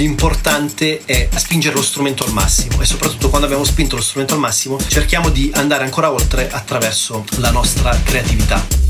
l'importante è spingere lo strumento al massimo e soprattutto quando abbiamo spinto lo strumento al massimo cerchiamo di andare ancora oltre attraverso la nostra creatività.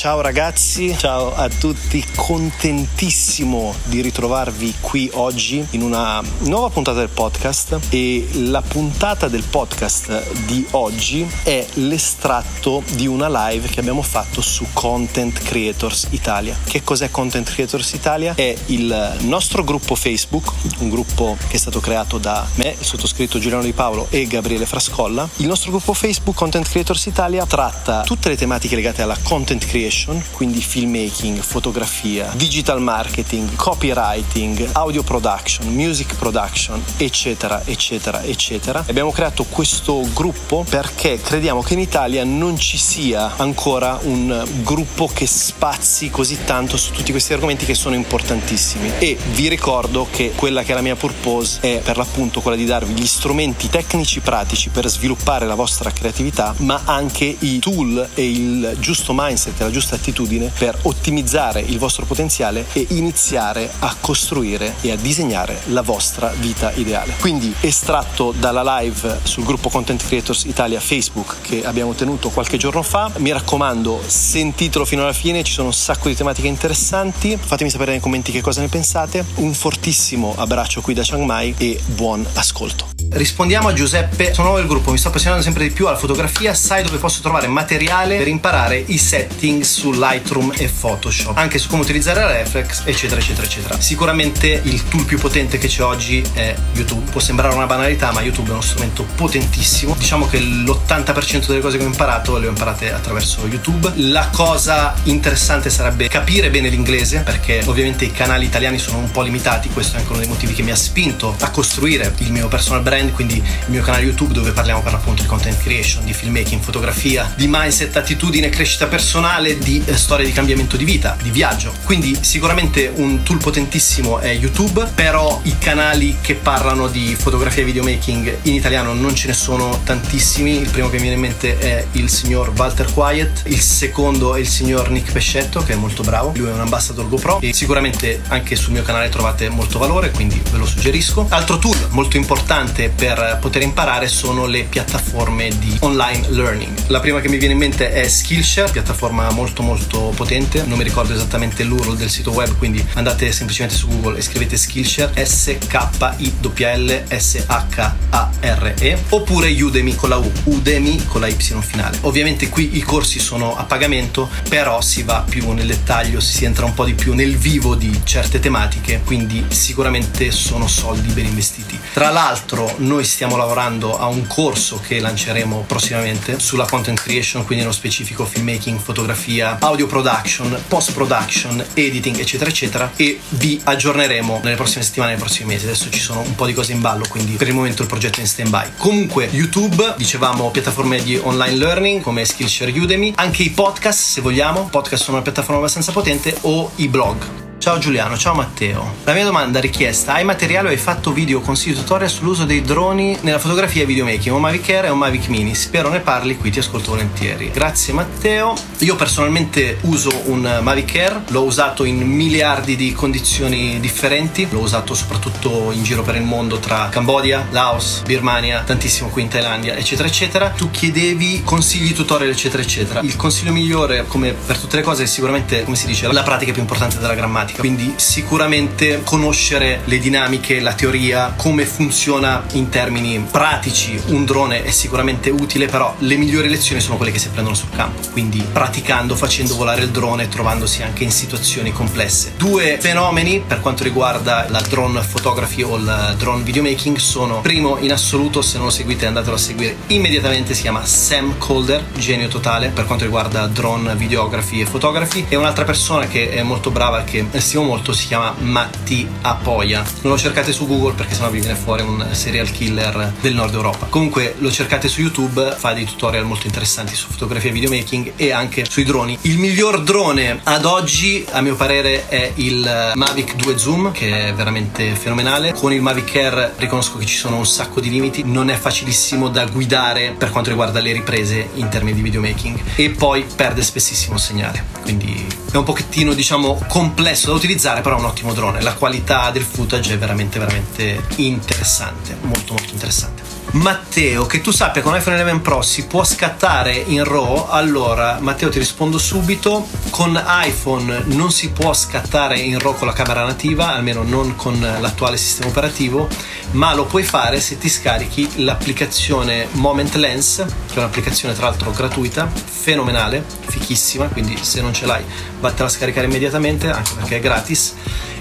Ciao ragazzi, ciao a tutti, contentissimo di ritrovarvi qui oggi in una nuova puntata del podcast e la puntata del podcast di oggi è l'estratto di una live che abbiamo fatto su Content Creators Italia. Che cos'è Content Creators Italia? È il nostro gruppo Facebook, un gruppo che è stato creato da me, il sottoscritto Giuliano Di Paolo e Gabriele Frascolla. Il nostro gruppo Facebook Content Creators Italia tratta tutte le tematiche legate alla content creation creation, quindi filmmaking, fotografia, digital marketing, copywriting, audio production, music production, eccetera, eccetera, eccetera. Abbiamo creato questo gruppo perché crediamo che in Italia non ci sia ancora un gruppo che spazi così tanto su tutti questi argomenti che sono importantissimi. E vi ricordo che quella che è la mia purpose è per l'appunto quella di darvi gli strumenti tecnici pratici per sviluppare la vostra creatività, ma anche i tool e il giusto mindset e la giusta giusta attitudine per ottimizzare il vostro potenziale e iniziare a costruire e a disegnare la vostra vita ideale. Quindi estratto dalla live sul gruppo Content Creators Italia Facebook che abbiamo tenuto qualche giorno fa, mi raccomando sentitelo fino alla fine, ci sono un sacco di tematiche interessanti, fatemi sapere nei commenti che cosa ne pensate, un fortissimo abbraccio qui da Chiang Mai e buon ascolto. Rispondiamo a Giuseppe, sono nuovo del gruppo, mi sto appassionando sempre di più alla fotografia, sai dove posso trovare materiale per imparare i settings su Lightroom e Photoshop, anche su come utilizzare la reflex, eccetera, eccetera, eccetera. Sicuramente il tool più potente che c'è oggi è YouTube. Può sembrare una banalità, ma YouTube è uno strumento potentissimo. Diciamo che l'80% delle cose che ho imparato le ho imparate attraverso YouTube. La cosa interessante sarebbe capire bene l'inglese, perché ovviamente i canali italiani sono un po' limitati, questo è anche uno dei motivi che mi ha spinto a costruire il mio personal brand, quindi il mio canale YouTube dove parliamo per l'appunto di content creation, di filmmaking, fotografia, di mindset, attitudine, crescita personale, di eh, storia di cambiamento di vita, di viaggio. Quindi sicuramente un tool potentissimo è YouTube, però i canali che parlano di fotografia e videomaking in italiano non ce ne sono tantissimi. Il primo che mi viene in mente è il signor Walter Quiet, il secondo è il signor Nick Pescetto che è molto bravo, lui è un ambassador GoPro e sicuramente anche sul mio canale trovate molto valore, quindi ve lo suggerisco. Altro tool molto importante per poter imparare sono le piattaforme di online learning. La prima che mi viene in mente è Skillshare, piattaforma molto molto potente. Non mi ricordo esattamente l'URL del sito web quindi andate semplicemente su Google e scrivete Skillshare S K I L S H A R E. Oppure Udemy con la U Udemy con la Y finale. Ovviamente qui i corsi sono a pagamento però si va più nel dettaglio si entra un po' di più nel vivo di certe tematiche quindi sicuramente sono soldi ben investiti. Tra l'altro noi stiamo lavorando a un corso che lanceremo prossimamente sulla content creation quindi nello specifico filmmaking fotografia audio production, post production, editing, eccetera, eccetera. E vi aggiorneremo nelle prossime settimane, nei prossimi mesi. Adesso ci sono un po' di cose in ballo, quindi per il momento il progetto è in stand by. Comunque, YouTube, dicevamo piattaforme di online learning come Skillshare Udemy, anche i podcast, se vogliamo. Podcast sono una piattaforma abbastanza potente, o i blog. Ciao Giuliano, ciao Matteo. La mia domanda richiesta, hai materiale o hai fatto video consigli tutorial sull'uso dei droni nella fotografia e videomaking, un Mavic Air e un Mavic Mini? Spero ne parli, qui ti ascolto volentieri. Grazie Matteo. Io personalmente uso un Mavic Air, l'ho usato in miliardi di condizioni differenti, l'ho usato soprattutto in giro per il mondo tra Cambodia, Laos, Birmania, tantissimo qui in Thailandia, eccetera eccetera. Tu chiedevi consigli tutorial eccetera eccetera. Il consiglio migliore, come per tutte le cose, è sicuramente, come si dice, la pratica più importante della grammatica informatica, quindi sicuramente conoscere le dinamiche, la teoria, come funziona in termini pratici un drone è sicuramente utile, però le migliori lezioni sono quelle che si apprendono sul campo, quindi praticando, facendo volare il drone, trovandosi anche in situazioni complesse. Due fenomeni per quanto riguarda la drone photography o il drone videomaking sono primo in assoluto, se non lo seguite andatelo a seguire immediatamente, si chiama Sam Calder, genio totale per quanto riguarda drone videography e photography e un'altra persona che è molto brava che stimo molto si chiama Matti Apoia. Non lo cercate su Google perché sennò vi viene fuori un serial killer del nord Europa. Comunque lo cercate su YouTube, fa dei tutorial molto interessanti su fotografia e videomaking e anche sui droni. Il miglior drone ad oggi, a mio parere, è il Mavic 2 Zoom, che è veramente fenomenale. Con il Mavic Air riconosco che ci sono un sacco di limiti, non è facilissimo da guidare per quanto riguarda le riprese in termini di videomaking e poi perde spessissimo il segnale. Quindi è un pochettino, diciamo, complesso da utilizzare, però è un ottimo drone. La qualità del footage è veramente, veramente interessante, molto, molto interessante. Matteo, che tu sappia con iPhone 11 Pro si può scattare in RAW, allora Matteo ti rispondo subito, con iPhone non si può scattare in RAW con la camera nativa, almeno non con l'attuale sistema operativo, ma lo puoi fare se ti scarichi l'applicazione Moment Lens, che è un'applicazione tra l'altro gratuita, fenomenale, fichissima, quindi se non ce l'hai vattela a scaricare immediatamente, anche perché è gratis,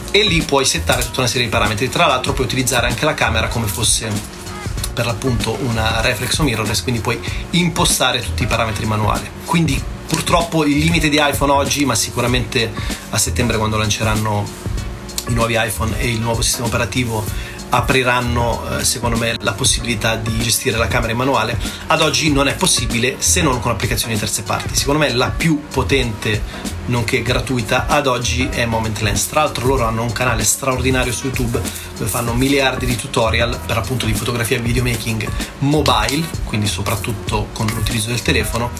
e lì puoi settare tutta una serie di parametri. Tra l'altro puoi utilizzare anche la camera come fosse per l'appunto una reflex o mirrorless, quindi puoi impostare tutti i parametri manuali. Quindi purtroppo il limite di iPhone oggi, ma sicuramente a settembre quando lanceranno i nuovi iPhone e il nuovo sistema operativo apriranno eh, secondo me la possibilità di gestire la camera in manuale. Ad oggi non è possibile se non con applicazioni di terze parti. Secondo me la più potente nonché gratuita ad oggi è Moment Lens. Tra l'altro loro hanno un canale straordinario su YouTube dove fanno miliardi di tutorial per appunto di fotografia e videomaking mobile, quindi soprattutto con l'utilizzo del telefono.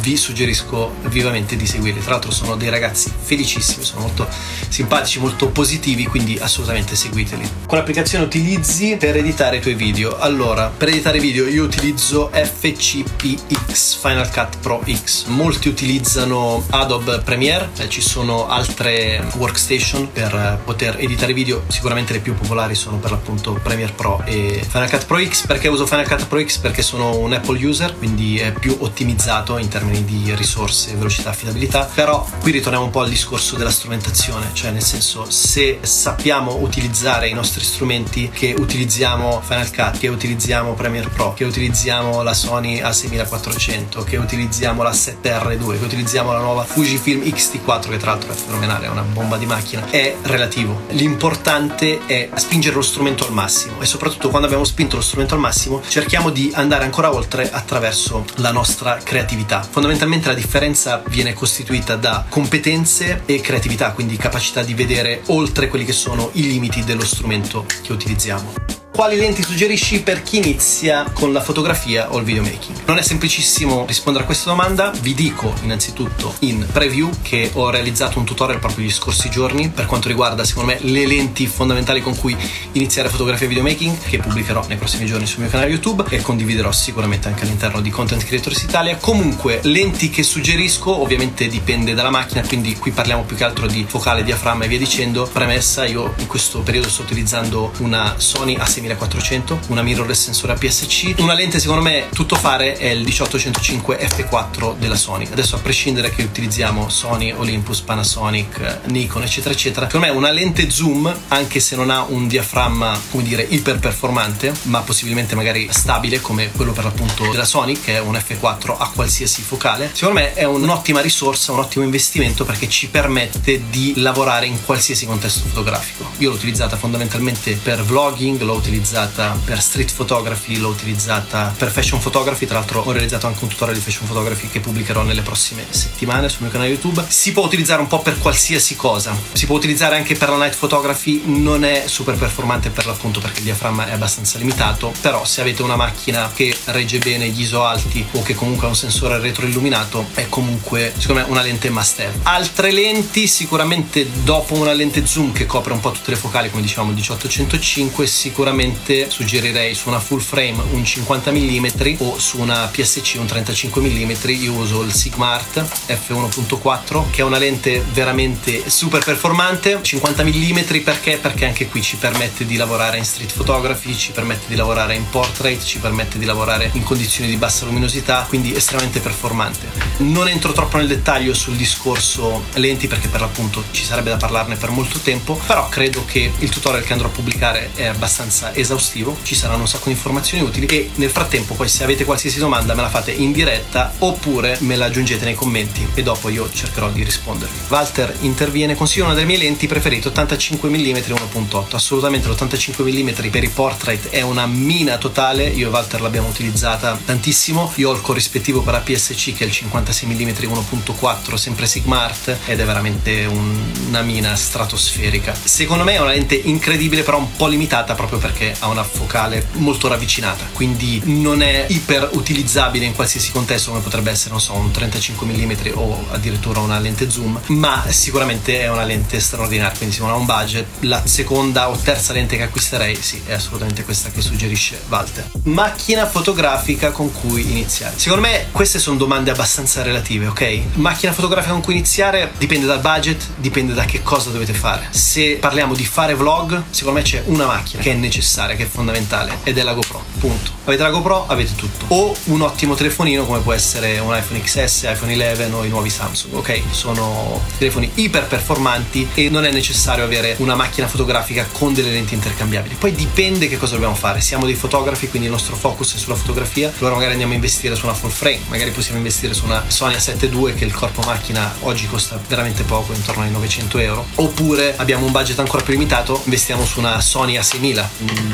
Vi suggerisco vivamente di seguirli. Tra l'altro sono dei ragazzi felicissimi, sono molto simpatici, molto positivi, quindi assolutamente seguiteli. Quale applicazione utilizzi per editare i tuoi video? Allora, per editare video io utilizzo FCPX Final Cut Pro X. Molti utilizzano Adobe Premiere eh, ci sono altre workstation per poter editare video, sicuramente le più popolari sono per l'appunto Premiere Pro e Final Cut Pro X. Perché uso Final Cut Pro X? Perché sono un Apple user, quindi è più ottimizzato in termini di risorse, velocità, affidabilità. Però qui ritorniamo un po' al discorso della strumentazione, cioè nel senso se sappiamo utilizzare i nostri strumenti che utilizziamo Final Cut, che utilizziamo Premiere Pro, che utilizziamo la Sony A6400, che utilizziamo la 7R2, che utilizziamo la nuova Fujifilm X X-T4 che tra l'altro è fenomenale, è una bomba di macchina, è relativo. L'importante è spingere lo strumento al massimo e soprattutto quando abbiamo spinto lo strumento al massimo cerchiamo di andare ancora oltre attraverso la nostra creatività. Fondamentalmente la differenza viene costituita da competenze e creatività, quindi capacità di vedere oltre quelli che sono i limiti dello strumento che utilizziamo quali lenti suggerisci per chi inizia con la fotografia o il videomaking? Non è semplicissimo rispondere a questa domanda, vi dico innanzitutto in preview che ho realizzato un tutorial proprio gli scorsi giorni per quanto riguarda secondo me le lenti fondamentali con cui iniziare fotografia e videomaking che pubblicherò nei prossimi giorni sul mio canale YouTube e condividerò sicuramente anche all'interno di Content Creators Italia. Comunque lenti che suggerisco ovviamente dipende dalla macchina, quindi qui parliamo più che altro di focale, diaframma e via dicendo. Premessa, io in questo periodo sto utilizzando una Sony A6400 6400, una mirrorless sensore APS-C. Una lente secondo me tutto fare è il 1805 f4 della Sony. Adesso a prescindere che utilizziamo Sony, Olympus, Panasonic, Nikon eccetera eccetera, secondo me una lente zoom anche se non ha un diaframma come dire iper performante ma possibilmente magari stabile come quello per l'appunto della Sony che è un f4 a qualsiasi focale, secondo me è un'ottima risorsa, un ottimo investimento perché ci permette di lavorare in qualsiasi contesto fotografico. Io l'ho utilizzata fondamentalmente per vlogging, l'ho utilizzata utilizzata per street photography, l'ho utilizzata per fashion photography, tra l'altro ho realizzato anche un tutorial di fashion photography che pubblicherò nelle prossime settimane sul mio canale YouTube. Si può utilizzare un po' per qualsiasi cosa, si può utilizzare anche per la night photography, non è super performante per l'appunto perché il diaframma è abbastanza limitato, però se avete una macchina che regge bene gli ISO alti o che comunque ha un sensore retroilluminato è comunque secondo me una lente must have. Altre lenti sicuramente dopo una lente zoom che copre un po' tutte le focali come dicevamo 1805 sicuramente sicuramente suggerirei su una full frame un 50 mm o su una PSC un 35 mm. Io uso il Sigma Art f1.4 che è una lente veramente super performante. 50 mm perché? Perché anche qui ci permette di lavorare in street photography, ci permette di lavorare in portrait, ci permette di lavorare in condizioni di bassa luminosità, quindi estremamente performante. Non entro troppo nel dettaglio sul discorso lenti perché per l'appunto ci sarebbe da parlarne per molto tempo, però credo che il tutorial che andrò a pubblicare è abbastanza esaustivo, ci saranno un sacco di informazioni utili e nel frattempo poi se avete qualsiasi domanda me la fate in diretta oppure me la aggiungete nei commenti e dopo io cercherò di rispondervi. Walter interviene, consiglio una delle mie lenti preferite 85 mm 1.8, assolutamente l'85 mm per i portrait è una mina totale, io e Walter l'abbiamo utilizzata tantissimo, io ho il corrispettivo per APS-C che è il 56 mm 1.4 sempre Sigmart ed è veramente un, una mina stratosferica. Secondo me è una lente incredibile però un po' limitata proprio perché ha una focale molto ravvicinata, quindi non è iper utilizzabile in qualsiasi contesto come potrebbe essere, non so, un 35 mm o addirittura una lente zoom, ma sicuramente è una lente straordinaria, quindi se uno ha un budget, la seconda o terza lente che acquisterei, sì, è assolutamente questa che suggerisce Walter. Macchina fotografica con cui iniziare. Secondo me queste sono domande abbastanza relative, ok? Macchina fotografica con cui iniziare dipende dal budget, dipende da che cosa dovete fare. Se parliamo di fare vlog, secondo me c'è una macchina che è necessaria, che è fondamentale, ed è la GoPro. Punto. Avete la GoPro, avete tutto. O un ottimo telefonino come può essere un iPhone XS, iPhone 11 o i nuovi Samsung, ok? Sono telefoni iper performanti e non è necessario avere una macchina fotografica con delle lenti intercambiabili. Poi dipende che cosa dobbiamo fare. Siamo dei fotografi, quindi il nostro focus è sulla fotografia, allora magari andiamo a investire su una full frame, magari possiamo investire su una Sony A7 II che il corpo macchina oggi costa veramente poco, intorno ai 900 euro. Oppure abbiamo un budget ancora più limitato, investiamo su una Sony A6000,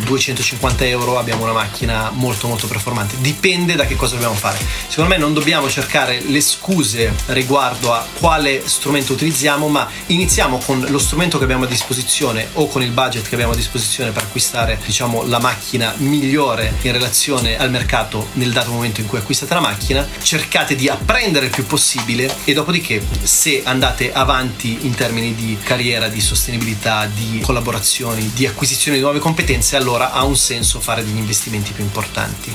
250 euro abbiamo una macchina molto molto performante. Dipende da che cosa dobbiamo fare. Secondo me non dobbiamo cercare le scuse riguardo a quale strumento utilizziamo, ma iniziamo con lo strumento che abbiamo a disposizione o con il budget che abbiamo a disposizione per acquistare diciamo la macchina migliore in relazione al mercato nel dato momento in cui acquistate la macchina cercate di apprendere il più possibile e dopodiché se andate avanti in termini di carriera di sostenibilità di collaborazioni di acquisizione di nuove competenze allora ha un senso fare degli investimenti più importanti